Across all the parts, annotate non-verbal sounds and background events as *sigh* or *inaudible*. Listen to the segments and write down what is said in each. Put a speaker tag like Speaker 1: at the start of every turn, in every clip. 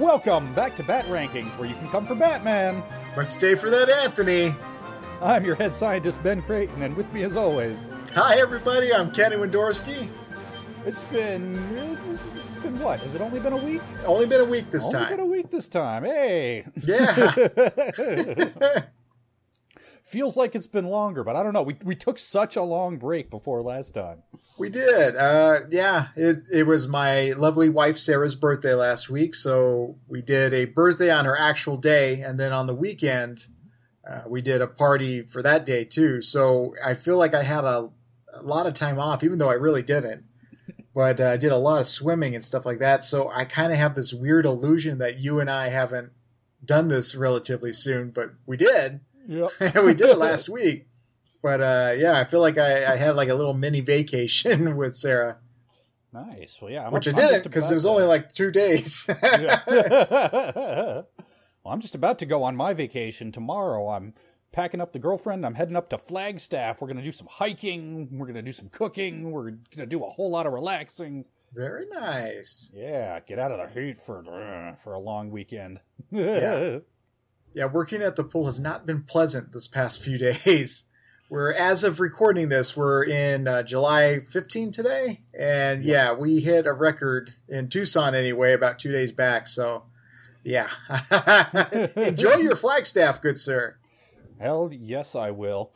Speaker 1: Welcome back to Bat Rankings, where you can come for Batman.
Speaker 2: But stay for that, Anthony.
Speaker 1: I'm your head scientist, Ben Creighton, and with me as always,
Speaker 2: Hi, everybody. I'm Kenny Wendorski.
Speaker 1: it's been it's been what? Has it only been a week?
Speaker 2: Only been a week this
Speaker 1: only
Speaker 2: time.
Speaker 1: been a week this time. Hey,
Speaker 2: Yeah. *laughs* *laughs*
Speaker 1: feels like it's been longer, but I don't know. We we took such a long break before last time.
Speaker 2: we did. Uh, yeah, it, it was my lovely wife Sarah's birthday last week. So we did a birthday on her actual day. And then on the weekend, uh, we did a party for that day too. So I feel like I had a, a lot of time off, even though I really didn't. *laughs* But uh, I did a lot of swimming and stuff like that. So I kind of have this weird illusion that you and I haven't done this relatively soon, but we did.
Speaker 1: Yep. *laughs*
Speaker 2: we did it last *laughs* week. But uh, yeah, I feel like I, I had like a little mini vacation *laughs* with Sarah,
Speaker 1: Nice. Well, yeah, I'm,
Speaker 2: which I didn't because it was
Speaker 1: to-
Speaker 2: only like two days.
Speaker 1: Well, I'm just about to go on my vacation tomorrow. I'm packing up the girlfriend. I'm heading up to Flagstaff. We're going to do some hiking. We're going to do some cooking. We're going to do a whole lot of relaxing.
Speaker 2: Very nice.
Speaker 1: Yeah, get out of the heat for uh, for a long weekend.
Speaker 2: Yeah. Yeah, working at the pool has not been pleasant this past few *laughs* days. We're as of recording this, we're in uh, July 15 today, and yeah, we hit a record in Tucson anyway about two days back. So, yeah, *laughs* enjoy your *laughs* Flagstaff, good sir.
Speaker 1: Hell yes, I will.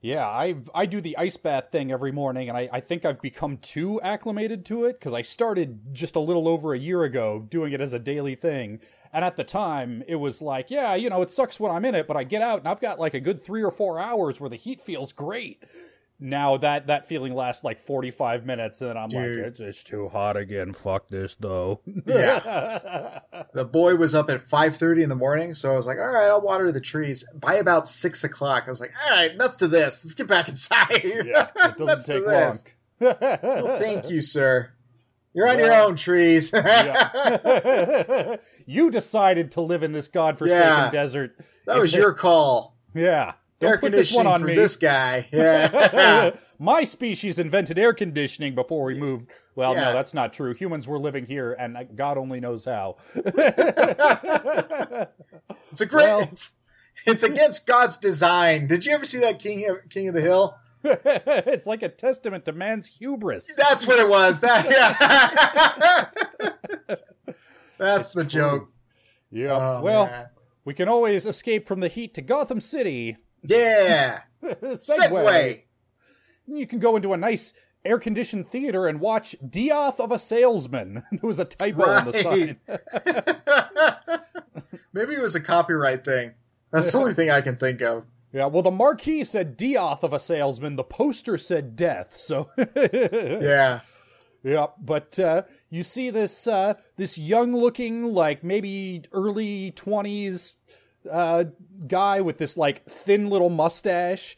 Speaker 1: Yeah, I I do the ice bath thing every morning, and I, I think I've become too acclimated to it because I started just a little over a year ago doing it as a daily thing. And at the time, it was like, yeah, you know, it sucks when I'm in it, but I get out and I've got like a good three or four hours where the heat feels great. Now that that feeling lasts like 45 minutes, and then I'm
Speaker 2: Dude.
Speaker 1: like, it's, it's too hot again. Fuck this though. *laughs*
Speaker 2: Yeah. the boy was up at 5.30 in the morning so i was like all right i'll water the trees by about 6 o'clock i was like all right nuts to this let's get back inside
Speaker 1: yeah, it *laughs* doesn't take long.
Speaker 2: well, thank you sir you're on your own trees *laughs*
Speaker 1: you decided to live in this godforsaken
Speaker 2: Yeah.
Speaker 1: desert.
Speaker 2: that was your call
Speaker 1: Yeah. Don't
Speaker 2: air
Speaker 1: put this one on me.
Speaker 2: this guy *laughs* yeah
Speaker 1: My species invented air conditioning before we moved. Well,
Speaker 2: Yeah.
Speaker 1: no, that's not true. Humans were living here, and God only knows how. *laughs*
Speaker 2: it's a great
Speaker 1: Well-
Speaker 2: it's, it's against god's design did you ever see that king of, king of the hill *laughs*
Speaker 1: it's like a testament to man's hubris.
Speaker 2: that's what it was that yeah that's the
Speaker 1: true.
Speaker 2: joke
Speaker 1: Yeah.
Speaker 2: Oh,
Speaker 1: well,
Speaker 2: man.
Speaker 1: we can always escape from the heat to Gotham City.
Speaker 2: Yeah *laughs*
Speaker 1: Segue.
Speaker 2: Segue.
Speaker 1: You can go into a nice air conditioned theater and watch Dioth of a Salesman. *laughs* there was a typo on the sign. *laughs*
Speaker 2: Maybe it was a copyright thing. That's the only thing I can think of.
Speaker 1: Yeah, well, the marquee said Dioth of a salesman. The poster said death. So,
Speaker 2: Yeah.
Speaker 1: yeah. But uh, you see this uh, this young looking, like maybe early twenties uh, guy with this like thin little mustache.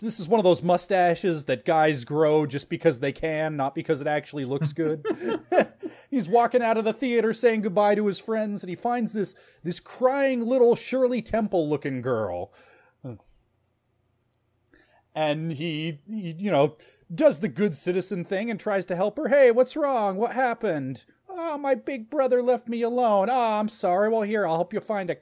Speaker 1: This is- one of those mustaches that guys grow just because they can, not because it actually looks good. *laughs* *laughs* He's walking out of the theater saying goodbye to his friends, and he finds this this crying little Shirley Temple looking girl. And he, he, you know, does the good citizen thing and tries to help her. Hey, what's wrong? What happened? Oh, my big brother left me alone. Oh, I'm sorry. Well, here, I'll help you find a.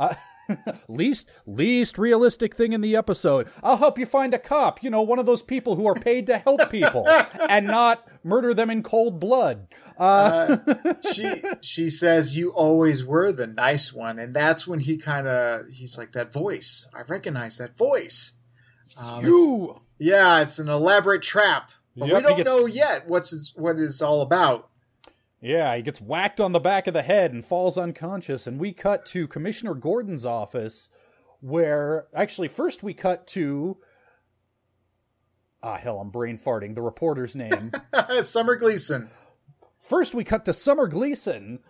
Speaker 1: Uh, *laughs* least least realistic thing in the episode. I'll help you find a cop. You know, one of those people who are paid to help people *laughs* and not murder them in cold blood. Uh, *laughs*
Speaker 2: She she says you always were the nice one, and that's when he kind of he's like that voice. I recognize that voice. Um,
Speaker 1: you.
Speaker 2: Yeah, it's an elaborate trap, but
Speaker 1: Yep,
Speaker 2: we don't
Speaker 1: gets-
Speaker 2: know yet what's it's, what it's all about.
Speaker 1: Yeah, he gets whacked on the back of the head and falls unconscious. And we cut to Commissioner Gordon's office, where actually, first we cut to. Ah, hell, I'm brain farting. The reporter's name. *laughs*
Speaker 2: Summer Gleason.
Speaker 1: first, we cut to Summer Gleason,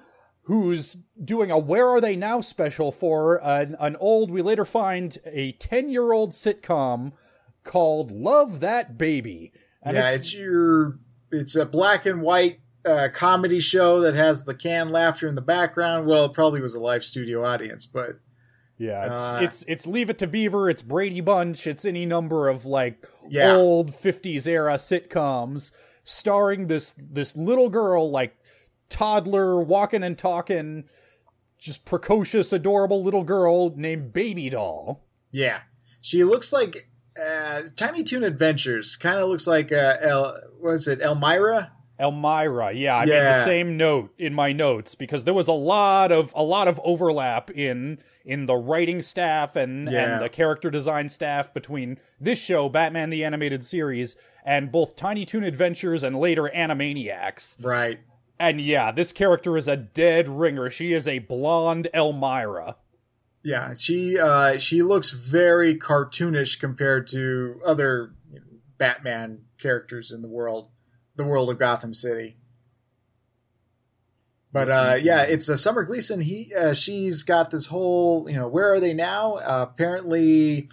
Speaker 1: who's doing a Where Are They Now special for an, an old, we later find a 10 year old sitcom called Love That Baby. And
Speaker 2: yeah, it's, your it's a black and white uh, comedy show that has the canned laughter in the background. Well, it probably was a live studio audience, but
Speaker 1: Yeah, it's,
Speaker 2: Uh,
Speaker 1: it's it's Leave It to Beaver, it's Brady Bunch, it's any number of like
Speaker 2: Yeah.
Speaker 1: old '50s era sitcoms starring this this little girl like toddler walking and talking, just precocious, adorable little girl named Baby Doll.
Speaker 2: Yeah, she looks like uh, Tiny Toon Adventures. Kind of looks like uh, El. Was it Elmyra?
Speaker 1: Elmyra, yeah, I yeah. made the same note in my notes because there was a lot of a lot of overlap in in the writing staff and yeah. and the character design staff between this show, Batman the Animated Series, and both Tiny Toon Adventures and later Animaniacs.
Speaker 2: Right.
Speaker 1: And yeah, this character is a dead ringer. She is a blonde Elmyra.
Speaker 2: Yeah, she uh, she looks very cartoonish compared to other Batman characters in the world the world of Gotham City. But uh, yeah, it's a uh, Summer Gleason. He uh, she's got this whole you know where are they now? Uh, apparently,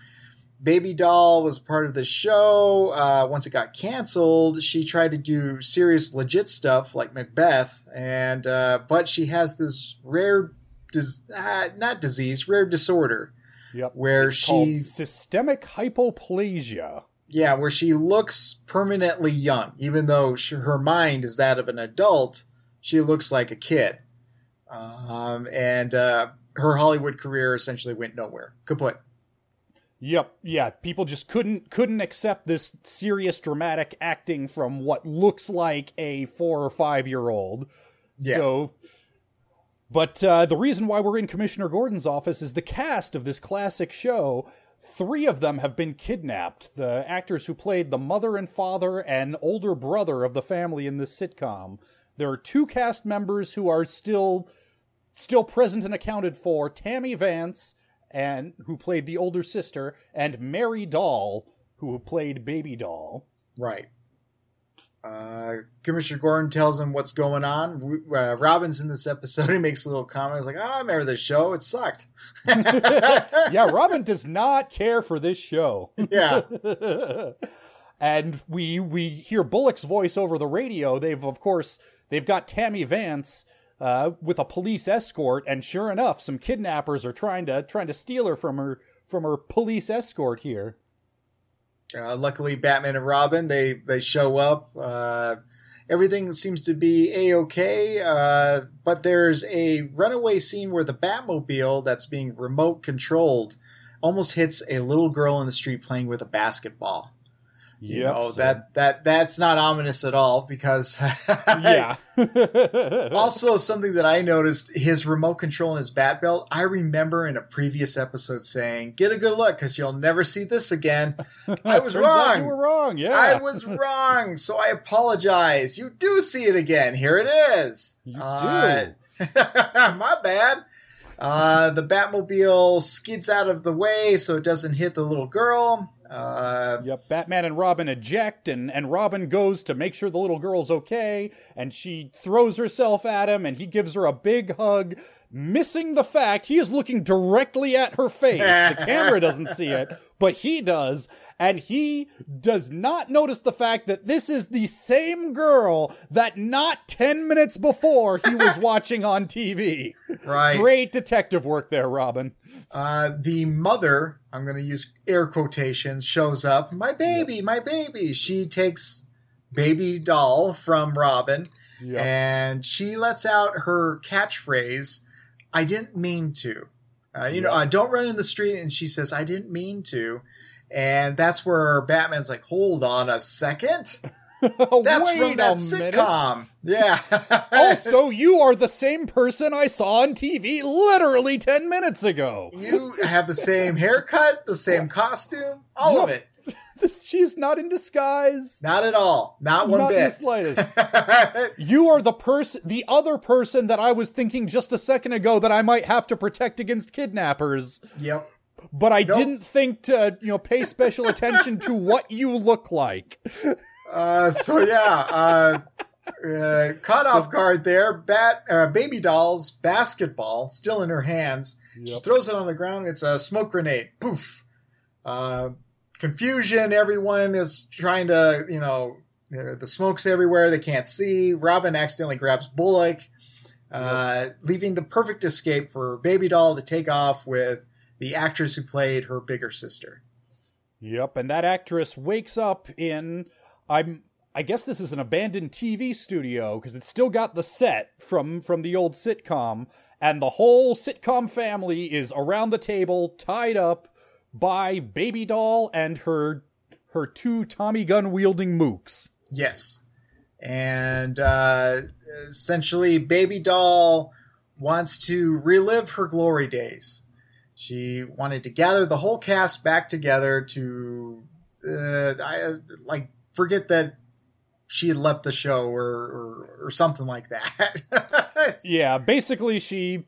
Speaker 2: Baby Doll was part of the show. Uh, once it got canceled, she tried to do serious, legit stuff like Macbeth, and uh, but she has this rare, dis- not disease, rare disorder.
Speaker 1: Yep.
Speaker 2: Where she
Speaker 1: systemic hypoplasia
Speaker 2: yeah, where she looks permanently young, even though she, her mind is that of an adult. She looks like a kid, um, and uh, her Hollywood career essentially went nowhere. Kaput.
Speaker 1: Yep, yeah, people just couldn't couldn't accept this serious dramatic acting from what looks like a four or five year old. Yeah. So, but uh, the reason why we're in Commissioner Gordon's office is the cast of this classic show Three of them have been kidnapped. The actors who played the mother and father and older brother of the family in this sitcom. There are two cast members who are still still present and accounted for. Tammy Vance and who played the older sister and Mary Doll who played Baby Doll.
Speaker 2: Right. Uh, Commissioner Gordon tells him what's going on. Uh, Robin's in this episode. *laughs* He makes a little comment. He's like, oh, I remember this show. It sucked. *laughs*
Speaker 1: yeah, Robin *laughs* does not care for this show.
Speaker 2: Yeah.
Speaker 1: and we we hear Bullock's voice over the radio. They've of course they've got Tammy Vance uh, with a police escort, and sure enough, some kidnappers are trying to trying to steal her from her from her police escort here.
Speaker 2: Uh, luckily, Batman and Robin they they show up. Uh, everything seems to be a okay, uh, but there's a runaway scene where the Batmobile that's being remote controlled almost hits a little girl in the street playing with a basketball. You yep, know, so. that that that's not ominous at all because *laughs*
Speaker 1: yeah. *laughs*
Speaker 2: also something that I noticed his remote control and his bat belt. I remember in a previous episode saying, "Get a good look because you'll never see this again." *laughs* I was wrong.
Speaker 1: you were wrong. Yeah,
Speaker 2: I was wrong. So I apologize. You do see it again. Here it is.
Speaker 1: You uh,
Speaker 2: do. my bad. Uh, the Batmobile skids out of the way so it doesn't hit the little girl. Uh,
Speaker 1: yep, Batman and Robin eject, and, and Robin goes to make sure the little girl's okay, and she throws herself at him, and he gives her a big hug, missing the fact he is looking directly at her face. the *laughs* camera doesn't see it, but he does, and he does not notice the fact that this is the same girl that not 10 minutes before he was *laughs* watching on TV.
Speaker 2: Right.
Speaker 1: Great detective work there, Robin.
Speaker 2: Uh, the mother, I'm going to use air quotations, shows up. My baby, my baby. She takes baby doll from Robin yep. and she lets out her catchphrase, I didn't mean to. Uh, you know, uh, don't run in the street. And she says, I didn't mean to. And that's where Batman's like, hold on a second. *laughs* That's
Speaker 1: Wait
Speaker 2: from that sitcom. Yeah. *laughs*
Speaker 1: also, you are the same person I saw on TV literally 10 minutes ago.
Speaker 2: You have the same haircut, the same costume, all yep. of it.
Speaker 1: This, she's not in disguise.
Speaker 2: Not at all. Not one
Speaker 1: not
Speaker 2: bit.
Speaker 1: the slightest. *laughs* you are the person, the other person that I was thinking just a second ago that I might have to protect against kidnappers.
Speaker 2: Yep.
Speaker 1: But I nope. didn't think to, you know, pay special *laughs* attention to what you look like.
Speaker 2: Uh, so yeah, uh, uh, caught so, off guard there. Bat, uh, baby doll's basketball still in her hands. Yep. She throws it on the ground. It's a smoke grenade. Poof. Uh, confusion. Everyone is trying to, you know, the smoke's everywhere. They can't see. Robin accidentally grabs Bullock, uh, yep. leaving the perfect escape for Baby Doll to take off with the actress who played her bigger sister.
Speaker 1: Yep, and that actress wakes up in I'm I guess this is an abandoned TV studio because it's still got the set from from the old sitcom, and the whole sitcom family is around the table, tied up by Baby Doll and her her two Tommy gun wielding mooks.
Speaker 2: Yes. And uh, essentially, Baby Doll wants to relive her glory days. She wanted to gather the whole cast back together to, uh, I, like, forget that she had left the show or, or, or something like that. *laughs*
Speaker 1: yeah, basically, she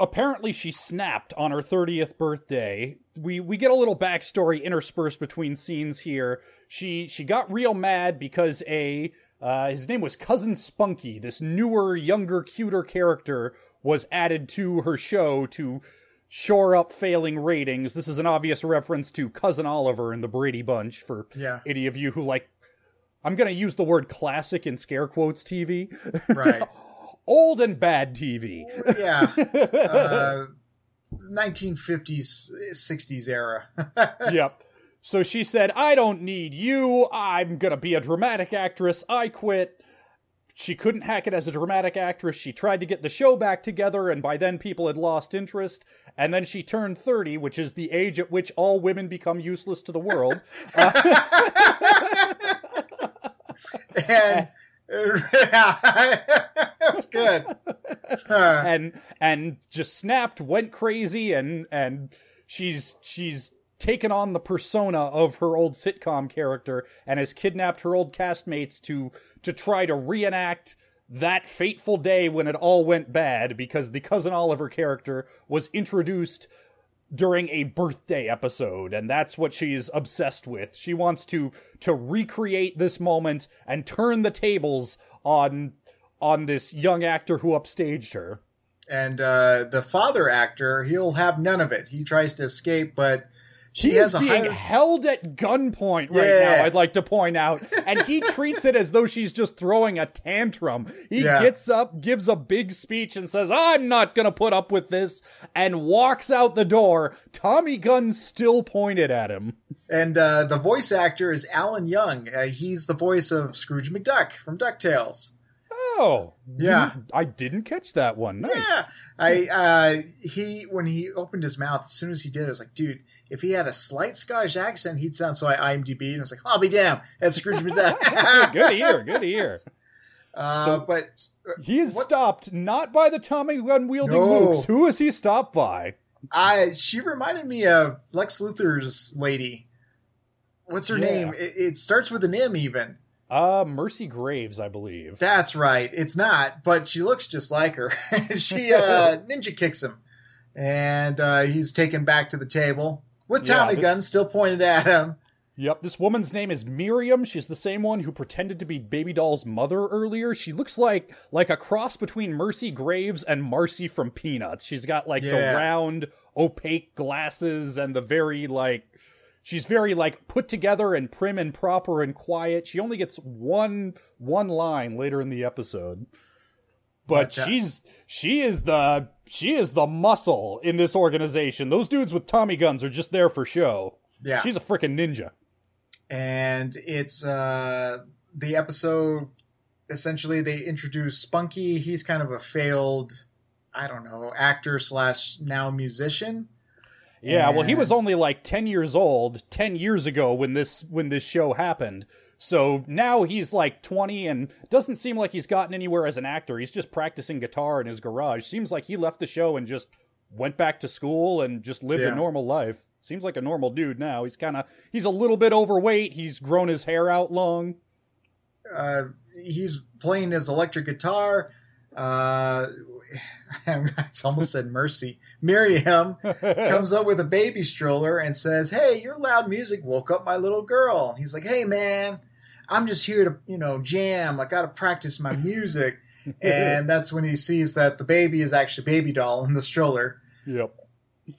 Speaker 1: apparently she snapped on her 30th birthday. We we get a little backstory interspersed between scenes here. She she got real mad because a uh, his name was Cousin Spunky, this newer, younger, cuter character was added to her show to shore up failing ratings. This is an obvious reference to Cousin Oliver in the Brady Bunch for
Speaker 2: Yeah.
Speaker 1: any of you who like I'm going to use the word classic in scare quotes TV.
Speaker 2: right. *laughs*
Speaker 1: Old and bad TV.
Speaker 2: Yeah. *laughs* Uh, 1950s, 60s era. *laughs*
Speaker 1: yep. So she said, I don't need you. I'm going to be a dramatic actress. I quit. She couldn't hack it as a dramatic actress. She tried to get the show back together, and by then people had lost interest. And then she turned 30, which is the age at which all women become useless to the world. *laughs*
Speaker 2: and *laughs* that's good.
Speaker 1: And and just snapped, went crazy, and and she's she's taken on the persona of her old sitcom character and has kidnapped her old castmates to to try to reenact that fateful day when it all went bad because the cousin Oliver character was introduced during a birthday episode and that's what she's obsessed with. She wants to to recreate this moment and turn the tables on on this young actor who upstaged her.
Speaker 2: and uh, the father actor, he'll have none of it. He tries to escape, but she
Speaker 1: He is being
Speaker 2: higher.
Speaker 1: held at gunpoint right
Speaker 2: Yeah.
Speaker 1: now, I'd like to point out. And he treats it as though she's just throwing a tantrum. He
Speaker 2: Yeah.
Speaker 1: gets up, gives a big speech, and says, I'm not gonna put up with this, and walks out the door. Tommy gun still pointed at him.
Speaker 2: And uh, the voice actor is Alan Young. Uh, he's the voice of Scrooge McDuck from DuckTales.
Speaker 1: Oh.
Speaker 2: Yeah.
Speaker 1: didn't- I didn't catch that one. Nice.
Speaker 2: Yeah, I uh, he when he opened his mouth, as soon as he did, I was like, dude, if he had a slight Scottish accent, he'd sound so. I IMDb and I was like, I'll be damned. That's Scrooge McDuck. *laughs*
Speaker 1: good ear, good ear. *laughs*
Speaker 2: Uh,
Speaker 1: So-
Speaker 2: but
Speaker 1: He is
Speaker 2: What-
Speaker 1: stopped not by the Tommy Gun wielding
Speaker 2: No.
Speaker 1: mooks. Who is he stopped by?
Speaker 2: I she reminded me of Lex Luthor's lady. What's her
Speaker 1: Yeah.
Speaker 2: name? It, it starts with an M. Even
Speaker 1: Uh, Mercy Graves, I believe.
Speaker 2: that's right. It's not, but she looks just like her. *laughs* she uh, *laughs* ninja kicks him, and uh, he's taken back to the table with
Speaker 1: Yeah,
Speaker 2: Tommy
Speaker 1: this-
Speaker 2: gun still pointed at him.
Speaker 1: Yep, this woman's name is Miriam. She's the same one who pretended to be Baby Doll's mother earlier. She looks like like a cross between Mercy Graves and Marcy from Peanuts. She's got like
Speaker 2: Yeah.
Speaker 1: the round, opaque glasses and the very like she's very like put together and prim and proper and quiet. She only gets one one line later in the episode. But she's she is the she is the muscle in this organization. Those dudes with Tommy guns are just there for show.
Speaker 2: Yeah,
Speaker 1: She's a freaking ninja.
Speaker 2: and it's uh, the episode. Essentially, they introduce Spunky. He's kind of a failed, I don't know, actor slash now musician.
Speaker 1: Yeah, well, he was only like ten years old ten years ago when this when this show happened. So now he's like twenty and doesn't seem like he's gotten anywhere as an actor. He's just practicing guitar in his garage. Seems like he left the show and just went back to school and just lived a normal life. Seems like a normal dude now. He's kind of he's a little bit overweight. He's grown his hair out long.
Speaker 2: uh, he's playing his electric guitar. Uh, *laughs* I almost said Mercy. Miriam comes up with a baby stroller and says, "Hey, your loud music woke up my little girl." He's like, "Hey, man, I'm just here to you know jam. I got to practice my music." *laughs* and that's when he sees that the baby is actually baby doll in the stroller,
Speaker 1: yep.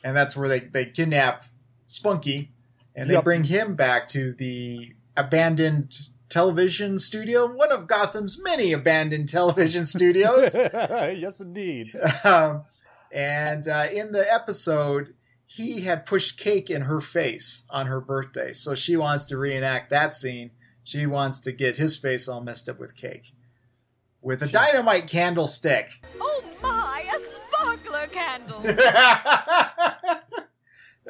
Speaker 2: and that's where they they kidnap Spunky, and they
Speaker 1: Yep.
Speaker 2: bring him back to the abandoned television studio, one of Gotham's many abandoned television studios. *laughs*
Speaker 1: yes, indeed.
Speaker 2: um, and uh, in the episode, he had pushed cake in her face on her birthday, so she wants to reenact that scene. She wants to get his face all messed up with cake. With a dynamite candlestick.
Speaker 3: Oh my, a sparkler candle!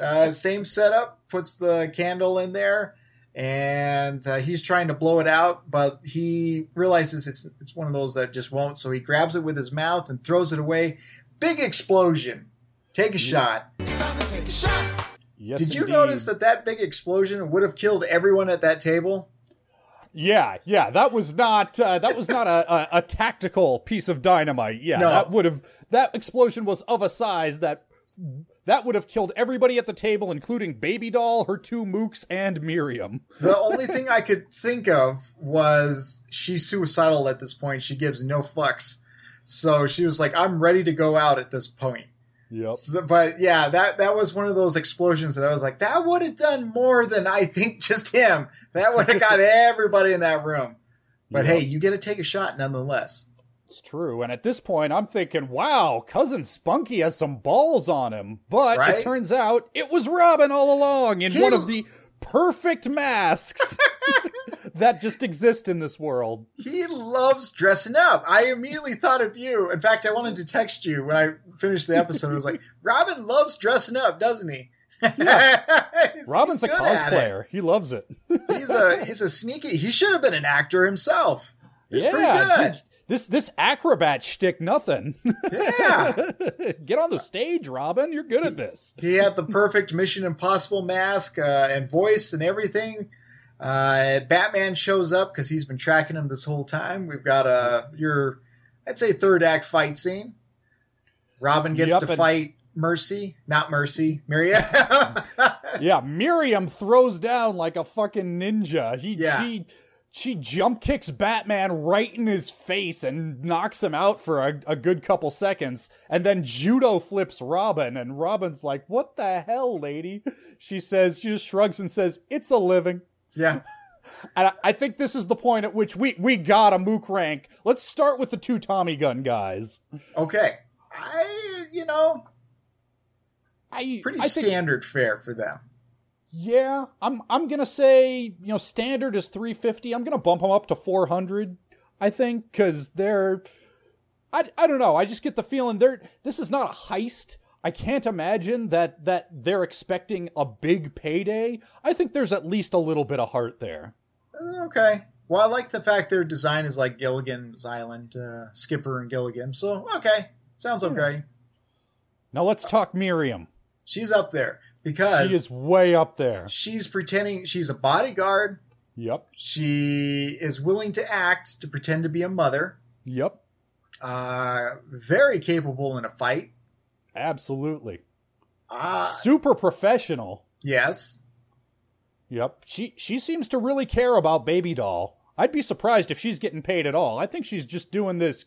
Speaker 3: *laughs*
Speaker 2: uh, same setup, puts the candle in there, and uh, he's trying to blow it out, but he realizes it's it's one of those that just won't. So he grabs it with his mouth and throws it away. Big explosion. Take a shot.
Speaker 1: Yes,
Speaker 2: Did you
Speaker 1: indeed.
Speaker 2: notice that that big explosion would have killed everyone at that table?
Speaker 1: Yeah, yeah, that was not uh, that was not a, a, a tactical piece of dynamite. Yeah,
Speaker 2: No.
Speaker 1: that would have that explosion was of a size that that would have killed everybody at the table, including Baby Doll, her two mooks, and Miriam.
Speaker 2: The only thing I could think of was she's suicidal at this point. She gives no fucks. So she was like, I'm ready to go out at this point.
Speaker 1: Yep.
Speaker 2: So- but yeah, that that was one of those explosions that I was like, that would have done more than I think just him. That would have got *laughs* everybody in that room. But
Speaker 1: Yep.
Speaker 2: hey, you get to take a shot nonetheless.
Speaker 1: It's true. And at this point, I'm thinking, wow, cousin Spunky has some balls on him. But
Speaker 2: Right?
Speaker 1: it turns out it was Robin all along in
Speaker 2: He-
Speaker 1: one of the perfect masks *laughs* that just exist in this world.
Speaker 2: He loves dressing up. I immediately thought of you. In fact, I wanted to text you when I finished the episode. I was like, *laughs* Robin loves dressing up, doesn't he? *laughs* He's-
Speaker 1: Robin's
Speaker 2: he's
Speaker 1: a
Speaker 2: good at it.
Speaker 1: cosplayer. He loves it.
Speaker 2: He's a he's a sneaky. He should have been an actor himself. He's
Speaker 1: yeah,
Speaker 2: pretty good.
Speaker 1: This this acrobat shtick, nothing.
Speaker 2: Yeah. *laughs*
Speaker 1: Get on the stage, Robin. You're good at this.
Speaker 2: He had the perfect Mission Impossible mask uh, and voice and everything. Uh, Batman shows up because he's been tracking him this whole time. We've got a your, I'd say third act fight scene. Robin gets
Speaker 1: Yup,
Speaker 2: to
Speaker 1: and-
Speaker 2: fight Mercy, not Mercy, Miriam.
Speaker 1: Yeah, *laughs* Miriam throws down like a fucking ninja. He
Speaker 2: Yeah.
Speaker 1: she she jump kicks Batman right in his face and knocks him out for a, a good couple seconds, and then judo flips Robin, and Robin's like, "What the hell, lady?" She says, she just shrugs and says, "It's a living."
Speaker 2: yeah, *laughs*
Speaker 1: And I, I think this is the point at which we we got a mook rank. Let's start with the two Tommy gun guys.
Speaker 2: okay. I you know
Speaker 1: I
Speaker 2: pretty
Speaker 1: I think,
Speaker 2: standard fare for them.
Speaker 1: Yeah, I'm I'm gonna say you know standard is 350. I'm gonna bump them up to 400. I think because they're I, I don't know. I just get the feeling they're this is not a heist. I can't imagine that that they're expecting a big payday. I think there's at least a little bit of heart there.
Speaker 2: Okay. Well, I like the fact their design is like Gilligan's Island, uh, Skipper and Gilligan. So okay, sounds okay.
Speaker 1: Now let's talk Miriam.
Speaker 2: She's up there because
Speaker 1: She is way up there.
Speaker 2: she's pretending she's a bodyguard.
Speaker 1: Yep.
Speaker 2: She is willing to act to pretend to be a mother.
Speaker 1: Yep.
Speaker 2: Uh, very capable in a fight.
Speaker 1: Absolutely.
Speaker 2: Uh,
Speaker 1: Super professional.
Speaker 2: yes.
Speaker 1: Yep. She she seems to really care about Baby Doll. I'd be surprised if she's getting paid at all. I think she's just doing this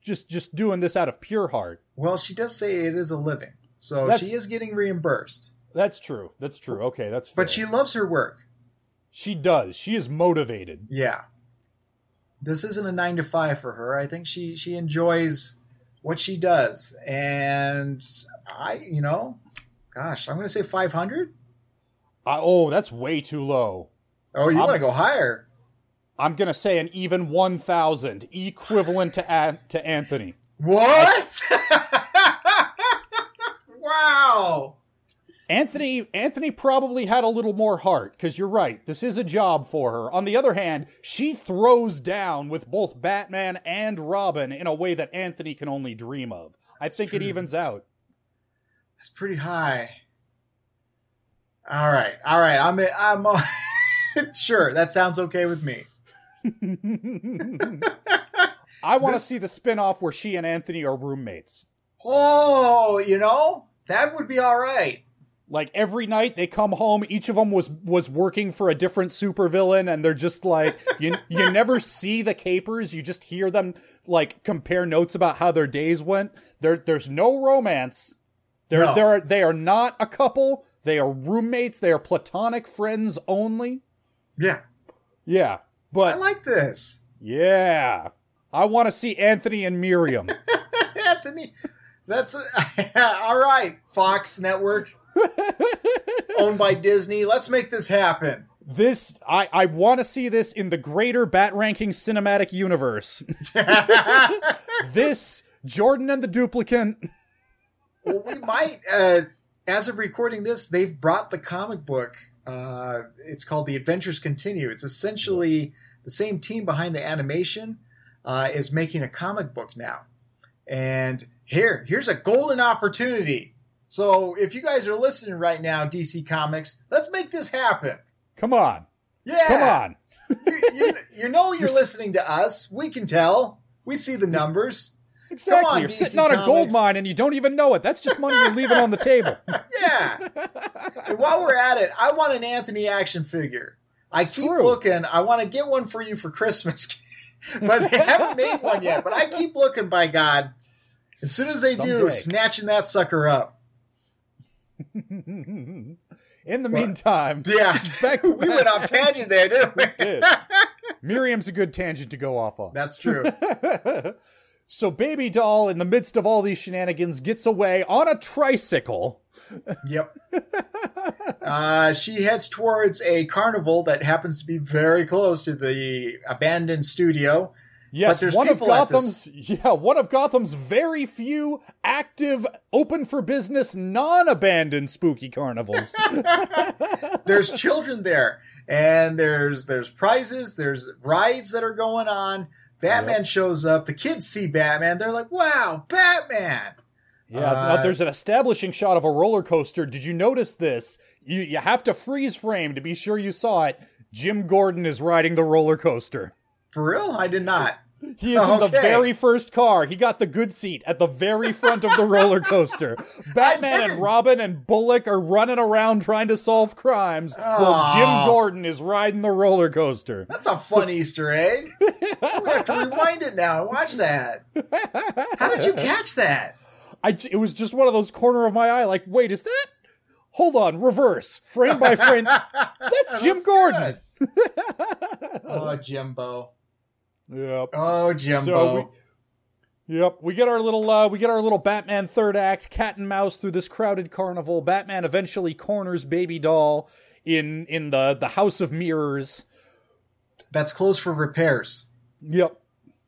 Speaker 1: just just doing this out of pure heart.
Speaker 2: Well, she does say it is a living, so
Speaker 1: That's-
Speaker 2: she is getting reimbursed.
Speaker 1: That's true. That's true. Okay, that's fair.
Speaker 2: But she loves her work.
Speaker 1: she does. She is motivated.
Speaker 2: Yeah. This isn't a nine to five for her. I think she she enjoys what she does, and I, you know, gosh, I'm going to say five hundred.
Speaker 1: I, oh, that's way too low.
Speaker 2: Oh, you want to go higher?
Speaker 1: I'm gonna say an even one thousand, equivalent to a- to Anthony.
Speaker 2: What? *laughs* wow.
Speaker 1: Anthony Anthony probably had a little more heart because you're right. This is a job for her. On the other hand, she throws down with both Batman and Robin in a way that Anthony can only dream of. I think it evens out.
Speaker 2: That's pretty high. All right, all right. I'm I'm *laughs* sure that sounds okay with me. *laughs*
Speaker 1: I want to
Speaker 2: This-
Speaker 1: see the spin-off where she and Anthony are roommates.
Speaker 2: Oh, you know that would be all right.
Speaker 1: Like every night they come home, each of them was was working for a different supervillain, and they're just like you. You never see the capers; you just hear them like compare notes about how their days went. There, there's no romance. They're
Speaker 2: No.
Speaker 1: they're they are not a couple. They are roommates. They are platonic friends only.
Speaker 2: Yeah,
Speaker 1: Yeah, but I
Speaker 2: like this.
Speaker 1: yeah, I want to see Anthony and Miriam. *laughs*
Speaker 2: Anthony, that's *laughs* all right. Fox Network, owned by Disney. Let's make this happen.
Speaker 1: This I I want to see this in the greater Bat Ranking cinematic universe. *laughs* this Jordan and the Duplicant.
Speaker 2: well, we might. Uh, as of recording this, they've brought the comic book. Uh, it's called The Adventures Continue. It's essentially the same team behind the animation uh, is making a comic book now. And here, here's a golden opportunity. So if you guys are listening right now, DC Comics, let's make this happen.
Speaker 1: Come on.
Speaker 2: Yeah,
Speaker 1: Come on. *laughs*
Speaker 2: you, you, you know you're listening to us. We can tell. We see the numbers.
Speaker 1: Exactly.
Speaker 2: on,
Speaker 1: You're
Speaker 2: DC
Speaker 1: sitting on a gold mine and you don't even know it. That's just money you're leaving on the table. *laughs*
Speaker 2: Yeah. and while we're at it, I want an Anthony action figure. I keep
Speaker 1: true.
Speaker 2: looking. I want to get one for you for Christmas, *laughs* but they haven't made one yet. But I keep looking. By God, as soon as they do, snatching that sucker up.
Speaker 1: In the meantime,
Speaker 2: Yeah, *laughs*
Speaker 1: Back to *laughs*
Speaker 2: we went off tangent there, didn't *laughs* we?
Speaker 1: did. Miriam's a good tangent to go off on.
Speaker 2: That's true.
Speaker 1: so Baby Doll, in the midst of all these shenanigans, gets away on a tricycle.
Speaker 2: Yep. Uh, she heads towards a carnival that happens to be very close to the abandoned studio.
Speaker 1: Yes, one of Gotham's *laughs* yeah, one of Gotham's very few active, open for business, non-abandoned spooky carnivals. *laughs* *laughs*
Speaker 2: there's children there and there's there's prizes there's rides that are going on batman shows up the kids see batman they're like wow batman
Speaker 1: Yeah,
Speaker 2: Uh,
Speaker 1: uh, there's an establishing shot of a roller coaster. Did you notice this? You you have to freeze frame to be sure you saw it. Jim Gordon is riding the roller coaster.
Speaker 2: for real i did not
Speaker 1: He is in the very first car. He got the good seat at the very front of the roller coaster. *laughs* Batman and Robin and Bullock are running around trying to solve crimes while Jim Gordon is riding the roller coaster.
Speaker 2: that's a fun easter egg we have to rewind it now and watch that how did you catch that
Speaker 1: I it was just one of those corner of my eye like, "Wait, is that Hold on, reverse, frame by frame. *laughs* That's Jim
Speaker 2: That's
Speaker 1: Gordon. *laughs*
Speaker 2: oh jimbo
Speaker 1: Yep.
Speaker 2: oh jimbo
Speaker 1: So we, yep, we get our little uh, we get our little Batman third act, cat and mouse through this crowded carnival. Batman eventually corners Baby Doll in in the the House of Mirrors.
Speaker 2: that's closed for repairs
Speaker 1: Yep.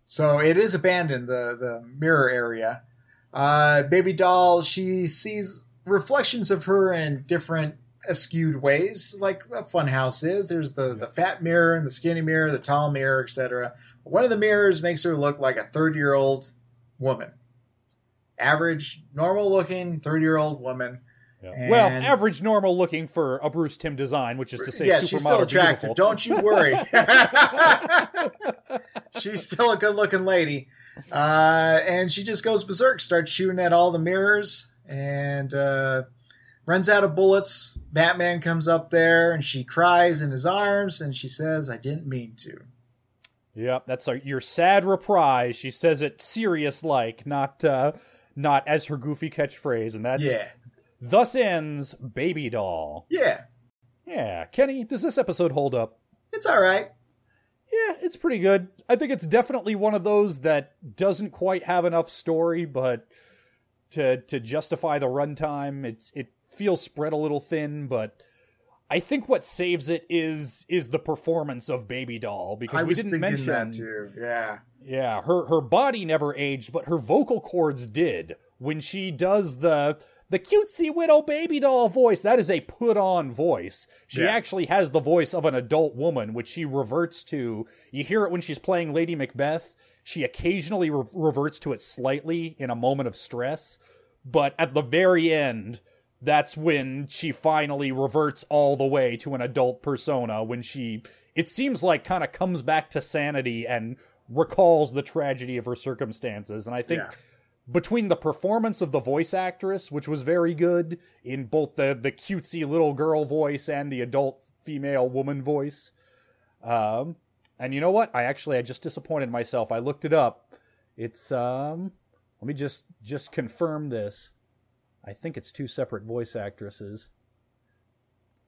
Speaker 2: So it is abandoned, the, the mirror area. Uh, baby doll, she sees reflections of her in different askewed ways, like a fun house is. There's the, the fat mirror and the skinny mirror, the tall mirror, etc. One of the mirrors makes her look like a 30 year old woman. Average, normal looking 30 year old woman.
Speaker 1: Yeah. Well, average normal looking for a Bruce Timm design, which is to say
Speaker 2: yeah, she's still attractive.
Speaker 1: beautiful.
Speaker 2: Don't you worry. *laughs* she's still a good looking lady. Uh, and she just goes berserk, starts shooting at all the mirrors, and uh, runs out of bullets. Batman comes up there, and she cries in his arms, and she says, I didn't mean to.
Speaker 1: Yep, that's a, your sad reprise. She says it serious like, not uh, not as her goofy catchphrase, and that's
Speaker 2: Yeah.
Speaker 1: thus ends Baby Doll.
Speaker 2: Yeah.
Speaker 1: Yeah, Kenny, does this episode hold up?
Speaker 2: It's all right.
Speaker 1: Yeah, it's pretty good. I think it's definitely one of those that doesn't quite have enough story, but to to justify the runtime, it's it feels spread a little thin, but I think what saves it is is the performance of Baby Doll because
Speaker 2: I
Speaker 1: we
Speaker 2: was
Speaker 1: didn't mention
Speaker 2: that too. Yeah.
Speaker 1: yeah, her her body never aged, but her vocal cords did. When she does the the cutesy widow baby doll voice, that is a put on voice. She
Speaker 2: Yeah.
Speaker 1: actually has the voice of an adult woman, which she reverts to. You hear it when she's playing Lady Macbeth. She occasionally re- reverts to it slightly in a moment of stress, but at the very end, that's when she finally reverts all the way to an adult persona when she it seems like kind of comes back to sanity and recalls the tragedy of her circumstances. And i think
Speaker 2: Yeah.
Speaker 1: between the performance of the voice actress which was very good in both the the cutesy little girl voice and the adult female woman voice um and you know what? I actually i just disappointed myself. I looked it up. It's um let me just just confirm this I think it's two separate voice actresses.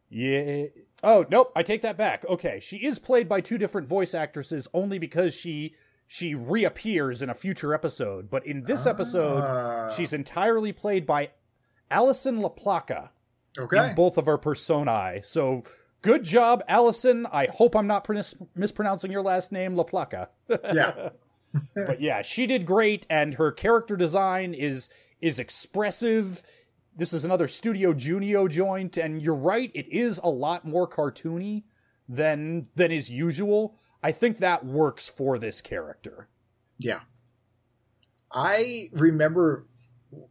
Speaker 1: Yeah. Oh, nope, I take that back. Okay, she is played by two different voice actresses only because she she reappears in a future episode, but in this episode
Speaker 2: Ah.
Speaker 1: she's entirely played by Alison La Placa
Speaker 2: Okay.
Speaker 1: in both of her personae. So Good job, Alison. I hope I'm not pron- mispronouncing your last name, La Placa.
Speaker 2: Yeah. *laughs*
Speaker 1: but yeah, she did great, and her character design is is expressive. This is another Studio Junio joint, and you're right, it is a lot more cartoony than than is usual. I think that works for this character.
Speaker 2: Yeah. I remember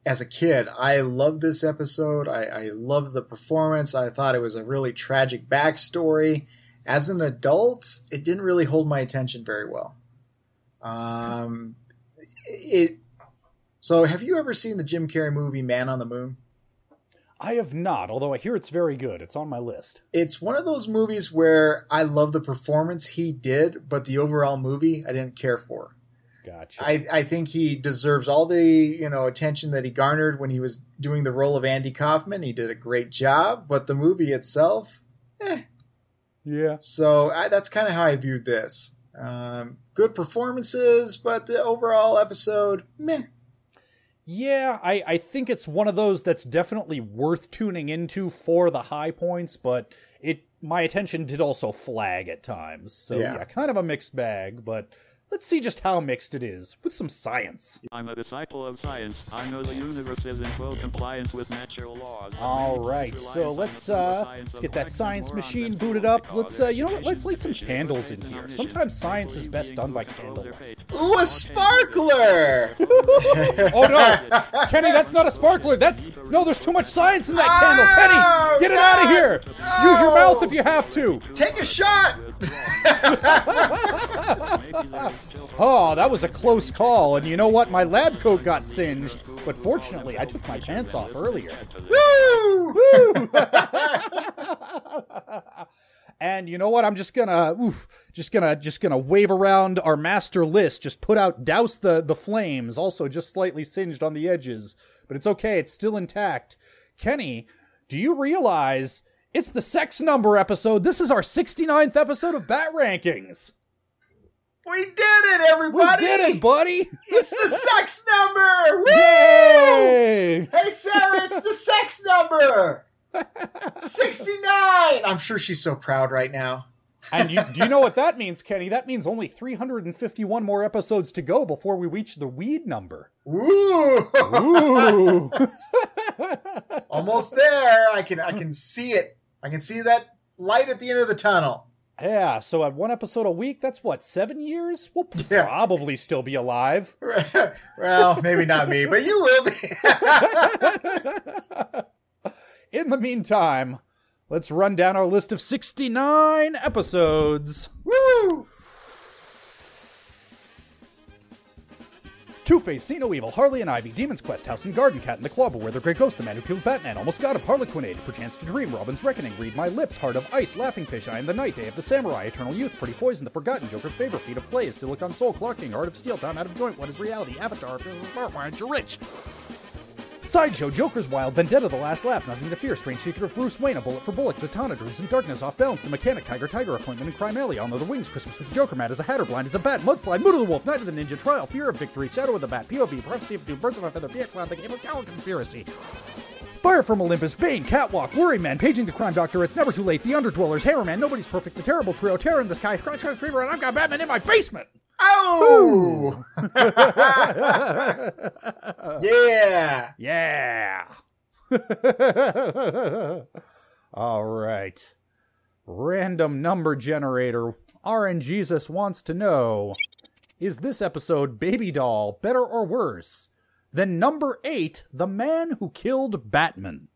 Speaker 2: as a kid, I loved this episode. I, I loved the performance. I thought it was a really tragic backstory. As an adult, it didn't really hold my attention very well. Um, it. So, have you ever seen the Jim Carrey movie Man on the Moon?
Speaker 1: I have not, although I hear it's very good. It's on my list.
Speaker 2: It's one of those movies where I love the performance he did, but the overall movie I didn't care for.
Speaker 1: Gotcha.
Speaker 2: I, I think he deserves all the you know attention that he garnered when he was doing the role of Andy Kaufman. He did a great job, but the movie itself, eh.
Speaker 1: yeah.
Speaker 2: So I, that's kind of how I viewed this. Um, good performances, but the overall episode, meh.
Speaker 1: Yeah, I, I think it's one of those that's definitely worth tuning into for the high points, but it my attention did also flag at times. So
Speaker 2: Yeah.
Speaker 1: yeah, kind of a mixed bag, but let's see just how mixed it is with some science.
Speaker 4: I'm a disciple of science. I know the universe is in full compliance with natural laws.
Speaker 1: All right, so let's uh let's get that science machine booted up. Let's uh you know what? Let's light some candles in here. Sometimes science is best done by candlelight.
Speaker 2: Ooh, a sparkler! *laughs* *laughs*
Speaker 1: Oh no, Kenny, that's not a sparkler. That's no. There's too much science in that candle. Kenny, get it out of here. Use your mouth if you have to.
Speaker 2: Take a shot!
Speaker 1: Oh, *laughs* that was a close call, and you know what? My lab coat got singed, but fortunately, I took my pants off earlier.
Speaker 2: Woo! *laughs*
Speaker 1: And you know what? I'm just gonna, oof, just gonna, just gonna wave around our master list. Just put out, douse the the flames. Also, just slightly singed on the edges, but it's okay. It's still intact. Kenny, do you realize it's the sex number episode? This is our 69th episode of Bat Rankings.
Speaker 2: We did it, everybody!
Speaker 1: We did it, buddy!
Speaker 2: It's the *laughs* sex number! Woo!
Speaker 1: Yay!
Speaker 2: Hey, Sarah, it's the sex number! *laughs* 69! I'm sure she's so proud right now.
Speaker 1: And you, do you know what *laughs* that means, Kenny? That means only 351 more episodes to go before we reach the weed number.
Speaker 2: Woo!
Speaker 1: Ooh.
Speaker 2: Almost there. I can I can see it. I can see that light at the end of the tunnel.
Speaker 1: yeah, so at one episode a week, that's what, seven years? We'll *laughs*
Speaker 2: Yeah.
Speaker 1: probably still be alive. *laughs*
Speaker 2: well, maybe not me, but you will be. *laughs*
Speaker 1: In the meantime, let's run down our list of 69 episodes.
Speaker 2: Woo!
Speaker 1: Two Face, See No Evil, Harley and Ivy, Demon's Quest, House and Garden Cat, and the Claw, Where the Gray Ghost, the Man Who Killed Batman, Almost Got Him, Harlequinade, Perchance to Dream, Robin's Reckoning, Read My Lips, Heart of Ice, Laughing Fish, I Am the Night, Day of the Samurai, Eternal Youth, Pretty Poison, The Forgotten, Joker's Favor, Feet of Clay, Silicon Soul, Clock King, Heart of Steel, Time Out of Joint, What is Reality, Avatar, You're Rich. Sideshow, Joker's Wild, Vendetta, The Last Laugh, Nothing to Fear, Strange Secret of Bruce Wayne, A Bullet for Bullock, Zatanna, Dreams in Darkness, Off Balance, The Mechanic, Tiger, Tiger Appointment, and Crime Alley, On the Wings, Christmas with the Joker, Mad as a Hatter, Blind as a Bat, Mudslide, Moon of the Wolf, Night of the Ninja, Trial, Fear of Victory, Shadow of the Bat, POV, Prophecy of Doom, Birds of a Feather, Fiat Clown, The Game of Cowl Conspiracy. Fire from Olympus, Bane, Catwalk, Worry Man, Paging the Crime Doctor, It's Never Too Late, The Underdwellers, Hammerman, Nobody's Perfect, The Terrible Trio, Terror in the Sky, Scratch Scratch Fever, and I've got Batman in my basement!
Speaker 2: Oh! *laughs* yeah.
Speaker 1: Yeah. *laughs* All right. Random number generator. RN Jesus wants to know Is this episode Baby Doll better or worse than number eight, The Man Who Killed Batman?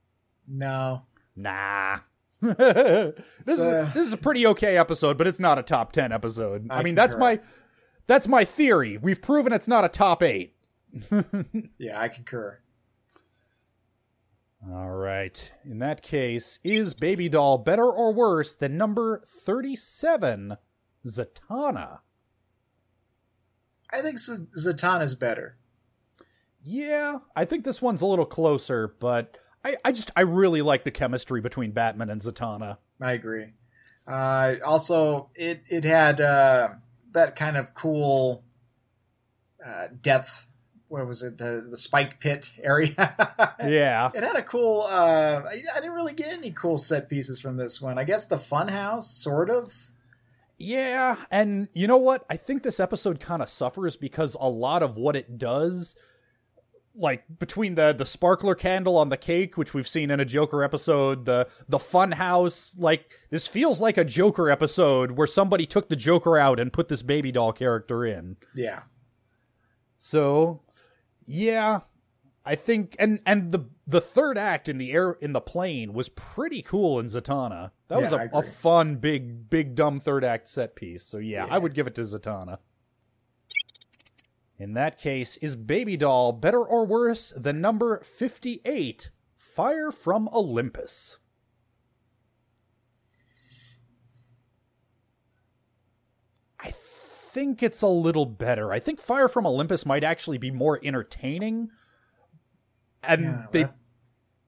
Speaker 2: No.
Speaker 1: Nah. *laughs* this is
Speaker 2: Uh.
Speaker 1: this is a pretty okay episode, but it's not a top ten episode. I,
Speaker 2: I
Speaker 1: mean, that's my that's my theory. We've proven it's not a top eight. *laughs*
Speaker 2: Yeah, I concur.
Speaker 1: All right. In that case, is Baby Doll better or worse than number 37, Zatanna?
Speaker 2: I think Z- Zatanna's better.
Speaker 1: Yeah, I think this one's a little closer, but I, I just, I really like the chemistry between Batman and Zatanna.
Speaker 2: I agree. Uh, also, it it had uh, that kind of cool uh, death what was it the, the spike pit *laughs* area.
Speaker 1: Yeah.
Speaker 2: It had a cool. Uh, I, I didn't really get any cool set pieces from this one. I guess the funhouse, sort of.
Speaker 1: Yeah, and you know what? I think this episode kind of suffers because a lot of what it does like between the the sparkler candle on the cake which we've seen in a Joker episode, the the fun house, like this feels like a Joker episode where somebody took the Joker out and put this baby doll character in.
Speaker 2: Yeah.
Speaker 1: So, yeah, I think and and the the third act in the air in the plane was pretty cool in Zatanna. That was
Speaker 2: Yeah, I
Speaker 1: a, a fun big big dumb third act set piece. So yeah,
Speaker 2: Yeah.
Speaker 1: I would give it to Zatanna. In that case, is Baby Doll better or worse than number 58, Fire from Olympus? I think it's a little better. I think Fire from Olympus might actually be more entertaining. And
Speaker 2: Yeah,
Speaker 1: they
Speaker 2: that-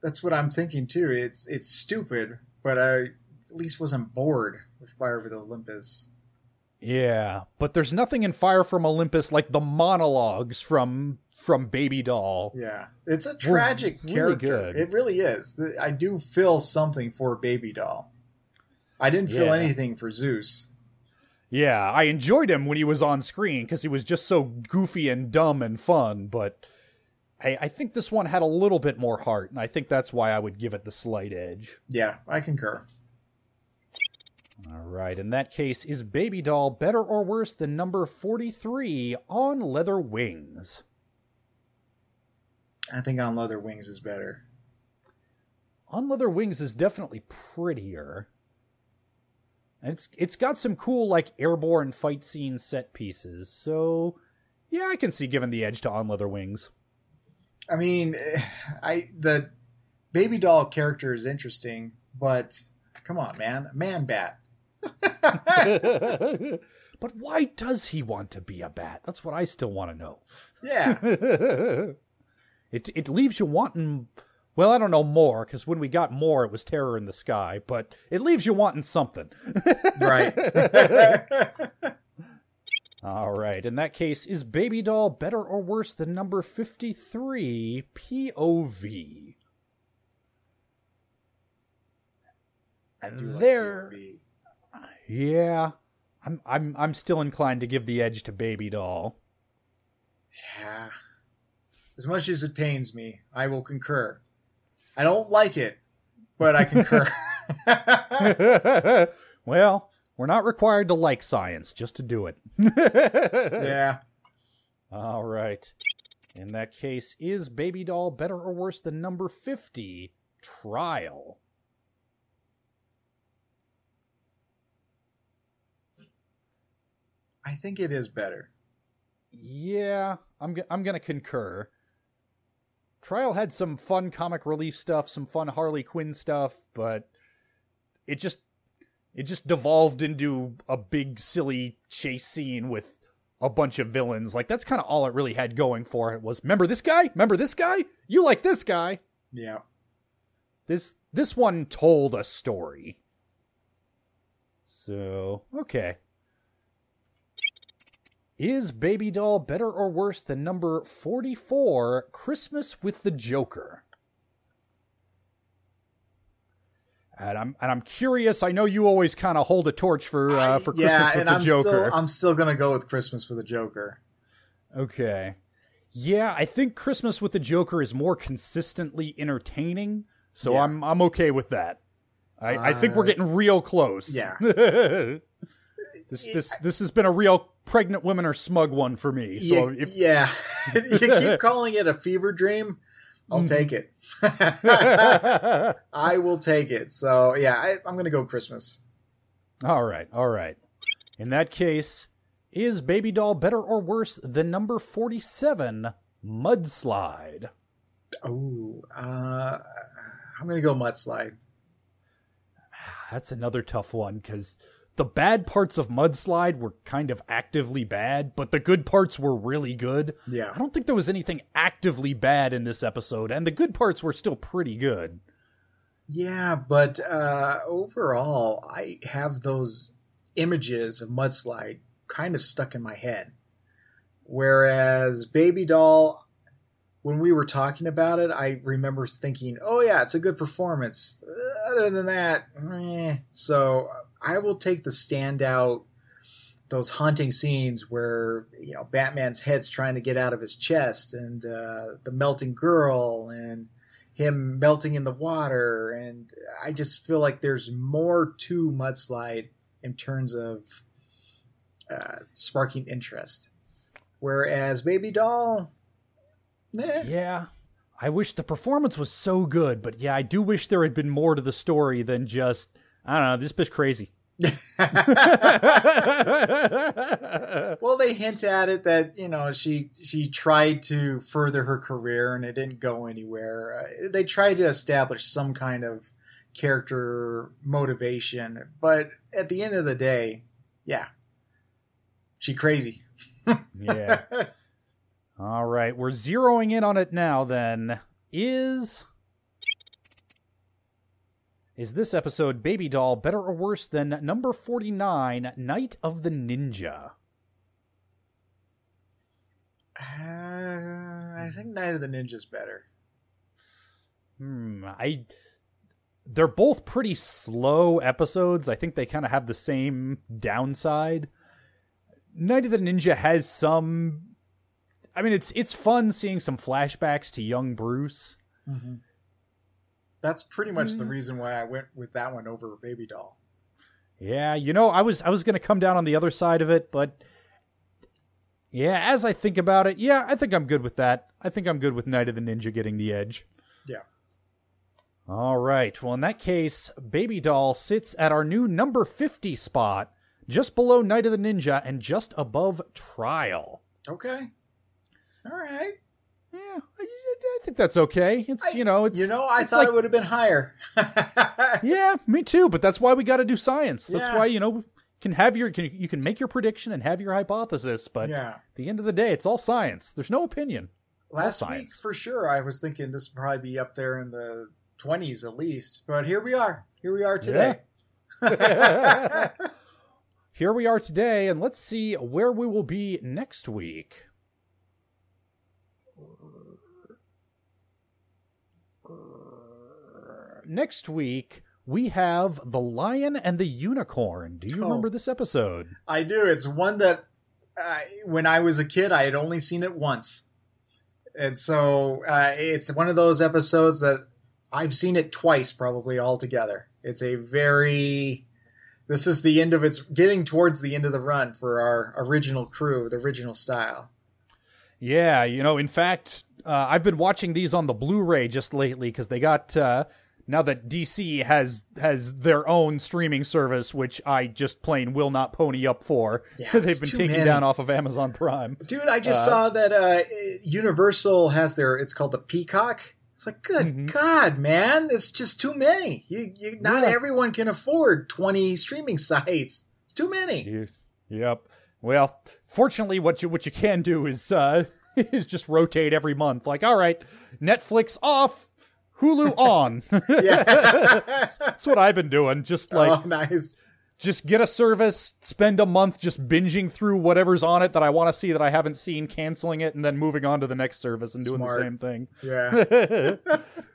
Speaker 2: that's what I'm thinking too. It's it's stupid, but I at least wasn't bored with Fire with Olympus.
Speaker 1: Yeah, but there's nothing in Fire from Olympus like the monologues from from Baby Doll.
Speaker 2: Yeah, it's a tragic
Speaker 1: really
Speaker 2: character.
Speaker 1: good.
Speaker 2: It really is. I do feel something for Baby Doll. I didn't feel
Speaker 1: Yeah.
Speaker 2: anything for Zeus.
Speaker 1: Yeah, I enjoyed him when he was on screen because he was just so goofy and dumb and fun, but I, I think this one had a little bit more heart, and I think that's why I would give it the slight edge.
Speaker 2: Yeah, I concur.
Speaker 1: All right, in that case, is Baby Doll better or worse than number 43 on Leather Wings?
Speaker 2: I think on Leather Wings is better.
Speaker 1: On Leather Wings is definitely prettier. And it's it's got some cool like airborne fight scene set pieces. So yeah, I can see giving the edge to On Leather Wings.
Speaker 2: I mean, *laughs* I the Baby Doll character is interesting, but come on, man, Man-Bat. *laughs*
Speaker 1: but why does he want to be a bat? That's what I still want to know.
Speaker 2: Yeah, *laughs*
Speaker 1: it it leaves you wanting. Well, I don't know more because when we got more, it was terror in the sky. But it leaves you wanting something. *laughs*
Speaker 2: right.
Speaker 1: All right. In that case, is Baby Doll better or worse than number fifty-three POV?
Speaker 2: And
Speaker 1: There,
Speaker 2: POV.
Speaker 1: Yeah, I'm I'm I'm still inclined to give the edge to Baby Doll.
Speaker 2: Yeah. As much as it pains me, I will concur. I don't like it, but I concur. *laughs* *laughs*
Speaker 1: well, we're not required to like science just to do it. *laughs*
Speaker 2: yeah.
Speaker 1: All right. In that case, is Baby Doll better or worse than number 50, Trial?
Speaker 2: I think it is better.
Speaker 1: Yeah, I'm g- I'm going to concur. Trial had some fun comic relief stuff, some fun Harley Quinn stuff, but it just it just devolved into a big silly chase scene with a bunch of villains. Like that's kind of all it really had going for it was remember this guy? Remember this guy? You like this guy?
Speaker 2: Yeah.
Speaker 1: This this one told a story. So, okay. Is Baby Doll better or worse than number 44, Christmas with the Joker? And I'm and I'm curious. I know you always kind of hold a torch for uh,
Speaker 2: I-
Speaker 1: for
Speaker 2: yeah,
Speaker 1: Christmas with
Speaker 2: and
Speaker 1: the
Speaker 2: I'm
Speaker 1: Joker.
Speaker 2: Still, I'm still gonna go with Christmas with the Joker.
Speaker 1: Okay. Yeah, I think Christmas with the Joker is more consistently entertaining, so
Speaker 2: Yeah.
Speaker 1: I'm I'm okay with that. I, I think we're
Speaker 2: Uh,
Speaker 1: getting real close.
Speaker 2: yeah. *laughs*
Speaker 1: this this this has been a real pregnant women are smug one for me. So
Speaker 2: yeah,
Speaker 1: if
Speaker 2: yeah. *laughs* you keep *laughs* calling it a fever dream, I'll take it. *laughs* I will take it. So yeah, I, I'm gonna go Christmas.
Speaker 1: all right, all right. In that case, is Baby Doll better or worse than number 47, Mudslide?
Speaker 2: Oh, uh, I'm gonna go mudslide.
Speaker 1: That's another tough one because the bad parts of Mudslide were kind of actively bad, but the good parts were really good.
Speaker 2: Yeah.
Speaker 1: I don't think there was anything actively bad in this episode, and the good parts were still pretty good.
Speaker 2: Yeah, but uh, overall, I have those images of mudslide kind of stuck in my head. Whereas Baby Doll, when we were talking about it, I remember thinking, "Oh yeah, it's a good performance." Other than that, eh. so I will take the standout those haunting scenes where you know Batman's head's trying to get out of his chest, and uh, the melting girl, and him melting in the water, and I just feel like there's more to Mudslide in terms of uh, sparking interest. Whereas Baby Doll, meh.
Speaker 1: Yeah. I wish the performance was so good, but yeah, I do wish there had been more to the story than just I don't know, this bitch crazy. *laughs* *laughs*
Speaker 2: well, they hint at it that you know she she tried to further her career and it didn't go anywhere. Uh, they tried to establish some kind of character motivation, but at the end of the day, yeah, she crazy. *laughs*
Speaker 1: yeah. All right, we're zeroing in on it now then. Is is this episode Baby Doll better or worse than number 49 Night of the Ninja?
Speaker 2: Uh, I think Night of the Ninja's better.
Speaker 1: Hmm, I they're both pretty slow episodes. I think they kind of have the same downside. Night of the Ninja has some I mean it's it's fun seeing some flashbacks to young Bruce.
Speaker 2: That's pretty much the mm-hmm. reason why I went with that one over Baby Doll.
Speaker 1: Yeah, you know, I was I was going to come down on the other side of it, but yeah, as I think about it, yeah, I think I'm good with that. I think I'm good with Night of the Ninja getting the edge.
Speaker 2: Yeah.
Speaker 1: All right. Well, in that case, Baby Doll sits at our new number 50 spot, just below Night of the Ninja and just above Trial.
Speaker 2: Okay. All right.
Speaker 1: Yeah, I, I think that's okay. It's, you know, it's
Speaker 2: You know, I thought
Speaker 1: like-
Speaker 2: it would have been higher. *laughs*
Speaker 1: Yeah, me too, but that's why we got to do science. That's
Speaker 2: Yeah.
Speaker 1: why, you know, can have your can, you can make your prediction and have your hypothesis, but
Speaker 2: Yeah.
Speaker 1: at the end of the day, it's all science. There's no opinion.
Speaker 2: Last week,
Speaker 1: science.
Speaker 2: for sure, I was thinking this would probably be up there in the 20s at least. But here we are. Here we are today. *laughs*
Speaker 1: Here we are today, and let's see where we will be next week. Next week, we have The Lion and the Unicorn. Do you
Speaker 2: Oh.
Speaker 1: remember this episode?
Speaker 2: I do. It's one that uh, when I was a kid, I had only seen it once. And so uh, it's one of those episodes that I've seen it twice probably altogether. It's a very. This is the end of its getting towards the end of the run for our original crew, the original style.
Speaker 1: Yeah, you know, in fact, uh, I've been watching these on the Blu-ray just lately because they got uh, now that DC has has their own streaming service, which I just plain will not pony up for.
Speaker 2: Yeah, *laughs*
Speaker 1: They've been taking
Speaker 2: many.
Speaker 1: down off of Amazon Prime.
Speaker 2: Dude, I just
Speaker 1: Uh,
Speaker 2: saw that uh, Universal has their. It's called the Peacock. It's like, good
Speaker 1: Mhm.
Speaker 2: God, man, it's just too many. You, you, not
Speaker 1: Yeah.
Speaker 2: everyone can afford twenty streaming *laughs* sites. It's too many.
Speaker 1: Yep. Well, fortunately, what you what you can do is uh, *laughs* is just rotate every month. Like, all right, Netflix off, Hulu on. *laughs*
Speaker 2: Yeah,
Speaker 1: That's what I've been doing. Just oh, like
Speaker 2: oh, nice.
Speaker 1: just get a service, spend a month just binging through whatever's on it that I want to see that I haven't seen, canceling it, and then moving on to the next service and doing
Speaker 2: Smart.
Speaker 1: the same thing.
Speaker 2: Yeah, *laughs* *laughs*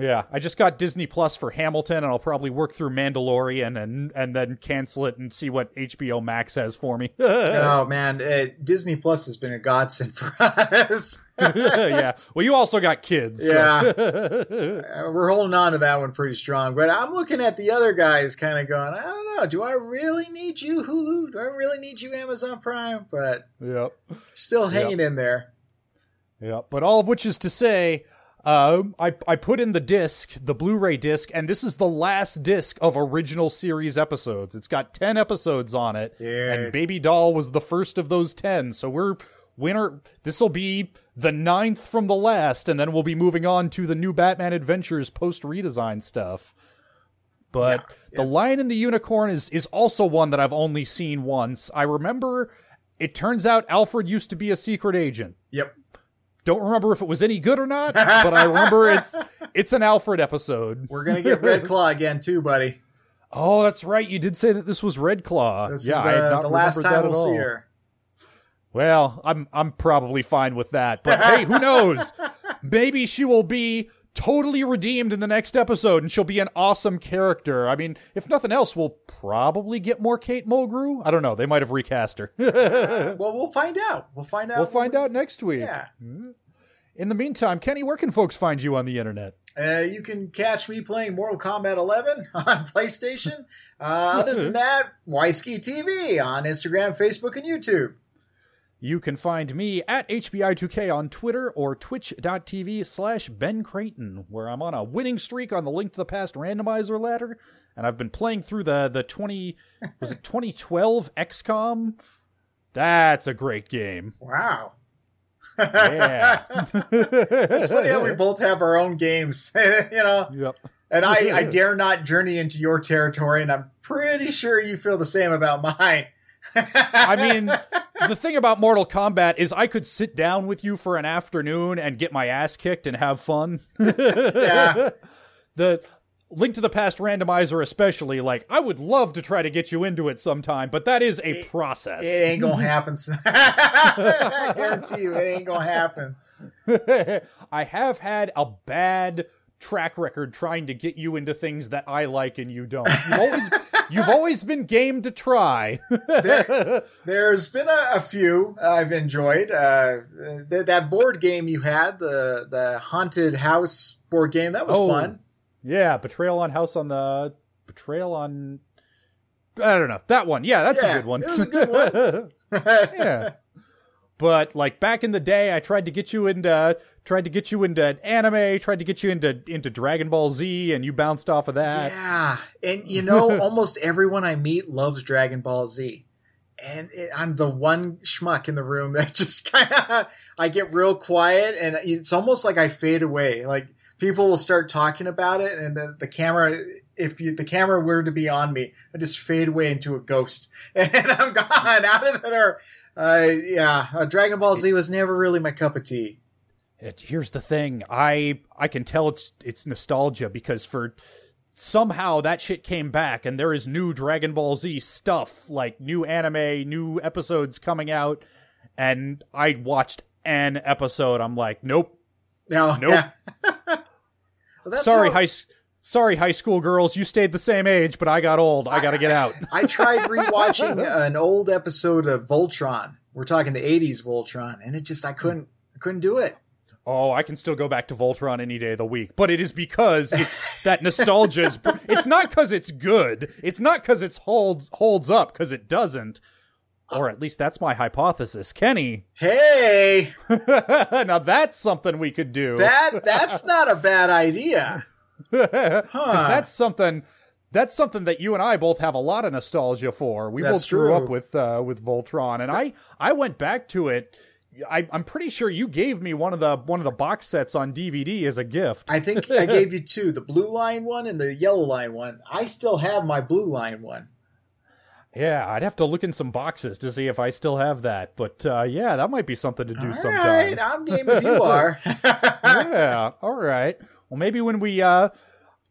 Speaker 1: Yeah, I just got Disney Plus for Hamilton, and I'll probably work through Mandalorian and and then cancel it and see what HBO Max has for me. *laughs*
Speaker 2: oh man, uh, Disney Plus has been a godsend for *laughs* us. *laughs*
Speaker 1: yeah. Well, you also got kids. so-
Speaker 2: Uh, We're holding on to that one pretty strong, but I'm looking at the other guys, kind of going, I don't know, do I really need you, Hulu? Do I really need you, Amazon Prime? But
Speaker 1: yep.
Speaker 2: still hanging in there.
Speaker 1: Yeah, but all of which is to say, um, I I put in the disc, the Blu-ray disc, and this is the last disc of original series episodes. It's got ten episodes on it,
Speaker 2: Dude.
Speaker 1: and Baby Doll was the first of those ten. So we're winner. This will be the ninth from the last, and then we'll be moving on to the new Batman Adventures post redesign stuff. But
Speaker 2: Yeah,
Speaker 1: the Lion and the Unicorn is is also one that I've only seen once. I remember. It turns out Alfred used to be a secret agent.
Speaker 2: Yep.
Speaker 1: Don't remember if it was any good or not, *laughs* but I remember it's it's an Alfred episode.
Speaker 2: We're gonna get Red Claw *laughs* again too, buddy.
Speaker 1: Oh, that's right. You did say that this was Red Claw.
Speaker 2: This
Speaker 1: yeah,
Speaker 2: is uh, the last time we'll see her.
Speaker 1: Well, I'm I'm probably fine with that. But hey, who *laughs* knows? maybe she will be totally redeemed in the next episode and she'll be an awesome character. I mean, if nothing else, we'll probably get more Kate Mulgrew. I don't know. They might have recast her. *laughs*
Speaker 2: well, we'll find out. We'll find out.
Speaker 1: we'll find out next week.
Speaker 2: Yeah.
Speaker 1: In the meantime, Kenny, where can folks find you on the internet?
Speaker 2: Uh, you can catch me playing Mortal Kombat 11 *laughs* on PlayStation. Uh, other than *laughs* that, Wisky TV on Instagram, Facebook, and YouTube.
Speaker 1: You can find me at HBI2K on Twitter or twitch.tv slash Ben Creighton, where I'm on a winning streak on the Link to the Past randomizer ladder, and I've been playing through the, the 20, was it 2012 XCOM? That's a great game.
Speaker 2: Wow.
Speaker 1: Yeah.
Speaker 2: It's funny how we *laughs* both have our own games, *laughs* you know.
Speaker 1: Yep.
Speaker 2: And I, I dare not journey into your territory, and I'm pretty sure you feel the same about mine.
Speaker 1: I mean, the thing about Mortal Kombat is I could sit down with you for an afternoon and get my ass kicked and have fun.
Speaker 2: Yeah. *laughs*
Speaker 1: the Link to the Past randomizer, especially, like, I would love to try to get you into it sometime, but that is a process.
Speaker 2: It ain't gonna *laughs* happen. *laughs* I guarantee you, it ain't gonna happen.
Speaker 1: I have had a bad track record trying to get you into things that I like and you don't. You've always, you've always been game to try.
Speaker 2: There, *laughs* there's been a, a few I've enjoyed. Uh, th- that board game you had, the the haunted house board game, that was
Speaker 1: Oh.
Speaker 2: fun.
Speaker 1: Yeah, Betrayal on House on the Betrayal on I don't know. That one. Yeah, that's
Speaker 2: Yeah,
Speaker 1: a good one.
Speaker 2: it was a good one. *laughs*
Speaker 1: yeah. *laughs* But like back in the day, I tried to get you into tried to get you into anime, tried to get you into into Dragon Ball Z, and you bounced off of that.
Speaker 2: Yeah, and you *laughs* know, almost everyone I meet loves Dragon Ball Z, and it, I'm the one schmuck in the room *laughs* that just kind of I get real quiet, and it's almost like I fade away. Like people will start talking about it, and the, the camera. If you, the camera were to be on me, I just fade away into a ghost, *laughs* and I'm gone out of there. Uh, yeah, uh, Dragon Ball Z was never really my cup of tea.
Speaker 1: It, here's the thing. I I can tell it's it's nostalgia because for somehow that shit came back and there is new Dragon Ball Z stuff, like new anime, new episodes coming out, and I watched an episode. I'm like, nope.
Speaker 2: No,
Speaker 1: Nope.
Speaker 2: yeah. *laughs* Well,
Speaker 1: sorry,
Speaker 2: how-
Speaker 1: high sorry, high school girls. You stayed the same age, but I got old. I got to get out. *laughs*
Speaker 2: I tried rewatching *laughs* an old episode of Voltron. We're talking the '80s Voltron, and it just I couldn't I couldn't do it.
Speaker 1: Oh, I can still go back to Voltron any day of the week, but it is because it's *laughs* that nostalgia. Is, it's not because it's good. It's not because it holds holds up because it doesn't. Or at least that's my hypothesis, Kenny.
Speaker 2: Hey, *laughs*
Speaker 1: now that's something we could do.
Speaker 2: that *laughs* that's not a bad idea. Huh.
Speaker 1: that's something. That's something that you and I both have a lot of nostalgia for. We
Speaker 2: That's
Speaker 1: both grew
Speaker 2: true.
Speaker 1: up with uh, with Voltron, and I I went back to it. I, I'm pretty sure you gave me one of the one of the box sets on DVD as a gift.
Speaker 2: I think I *laughs* gave you two: the blue line one and the yellow line one. I still have my blue line one.
Speaker 1: Yeah, I'd have to look in some boxes to see if I still have that. But uh, yeah, that might be something to do
Speaker 2: All
Speaker 1: sometime.
Speaker 2: right, I'm game if you *laughs* are.
Speaker 1: yeah, *laughs* all right. Well, maybe when we uh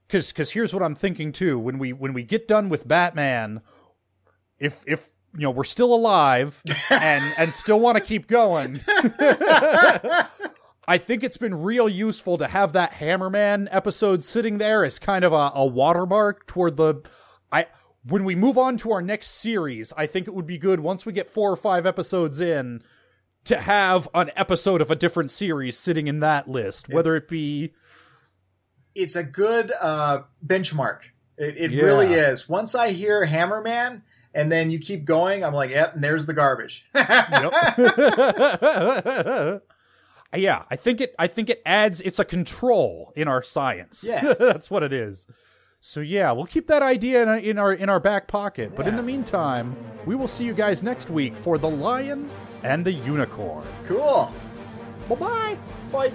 Speaker 1: cuz cuz here's what I'm thinking too. When we when we get done with Batman, if if you know, we're still alive and and still want to keep going. *laughs* I think it's been real useful to have that Hammerman episode sitting there as kind of a, a watermark toward the I when we move on to our next series, I think it would be good once we get four or five episodes in to have an episode of a different series sitting in that list, whether it be
Speaker 2: it's a good uh, benchmark. It, it
Speaker 1: Yeah.
Speaker 2: really is. Once I hear Hammerman, and then you keep going, I'm like, yep, and there's the garbage. *laughs*
Speaker 1: Yeah, I think it I think it adds it's a control in our science.
Speaker 2: Yeah. *laughs*
Speaker 1: That's what it is. So yeah, we'll keep that idea in our in our, in our back pocket. But in the meantime, we will see you guys next week for The Lion and the Unicorn.
Speaker 2: cool.
Speaker 1: Bye-bye.
Speaker 2: Bye.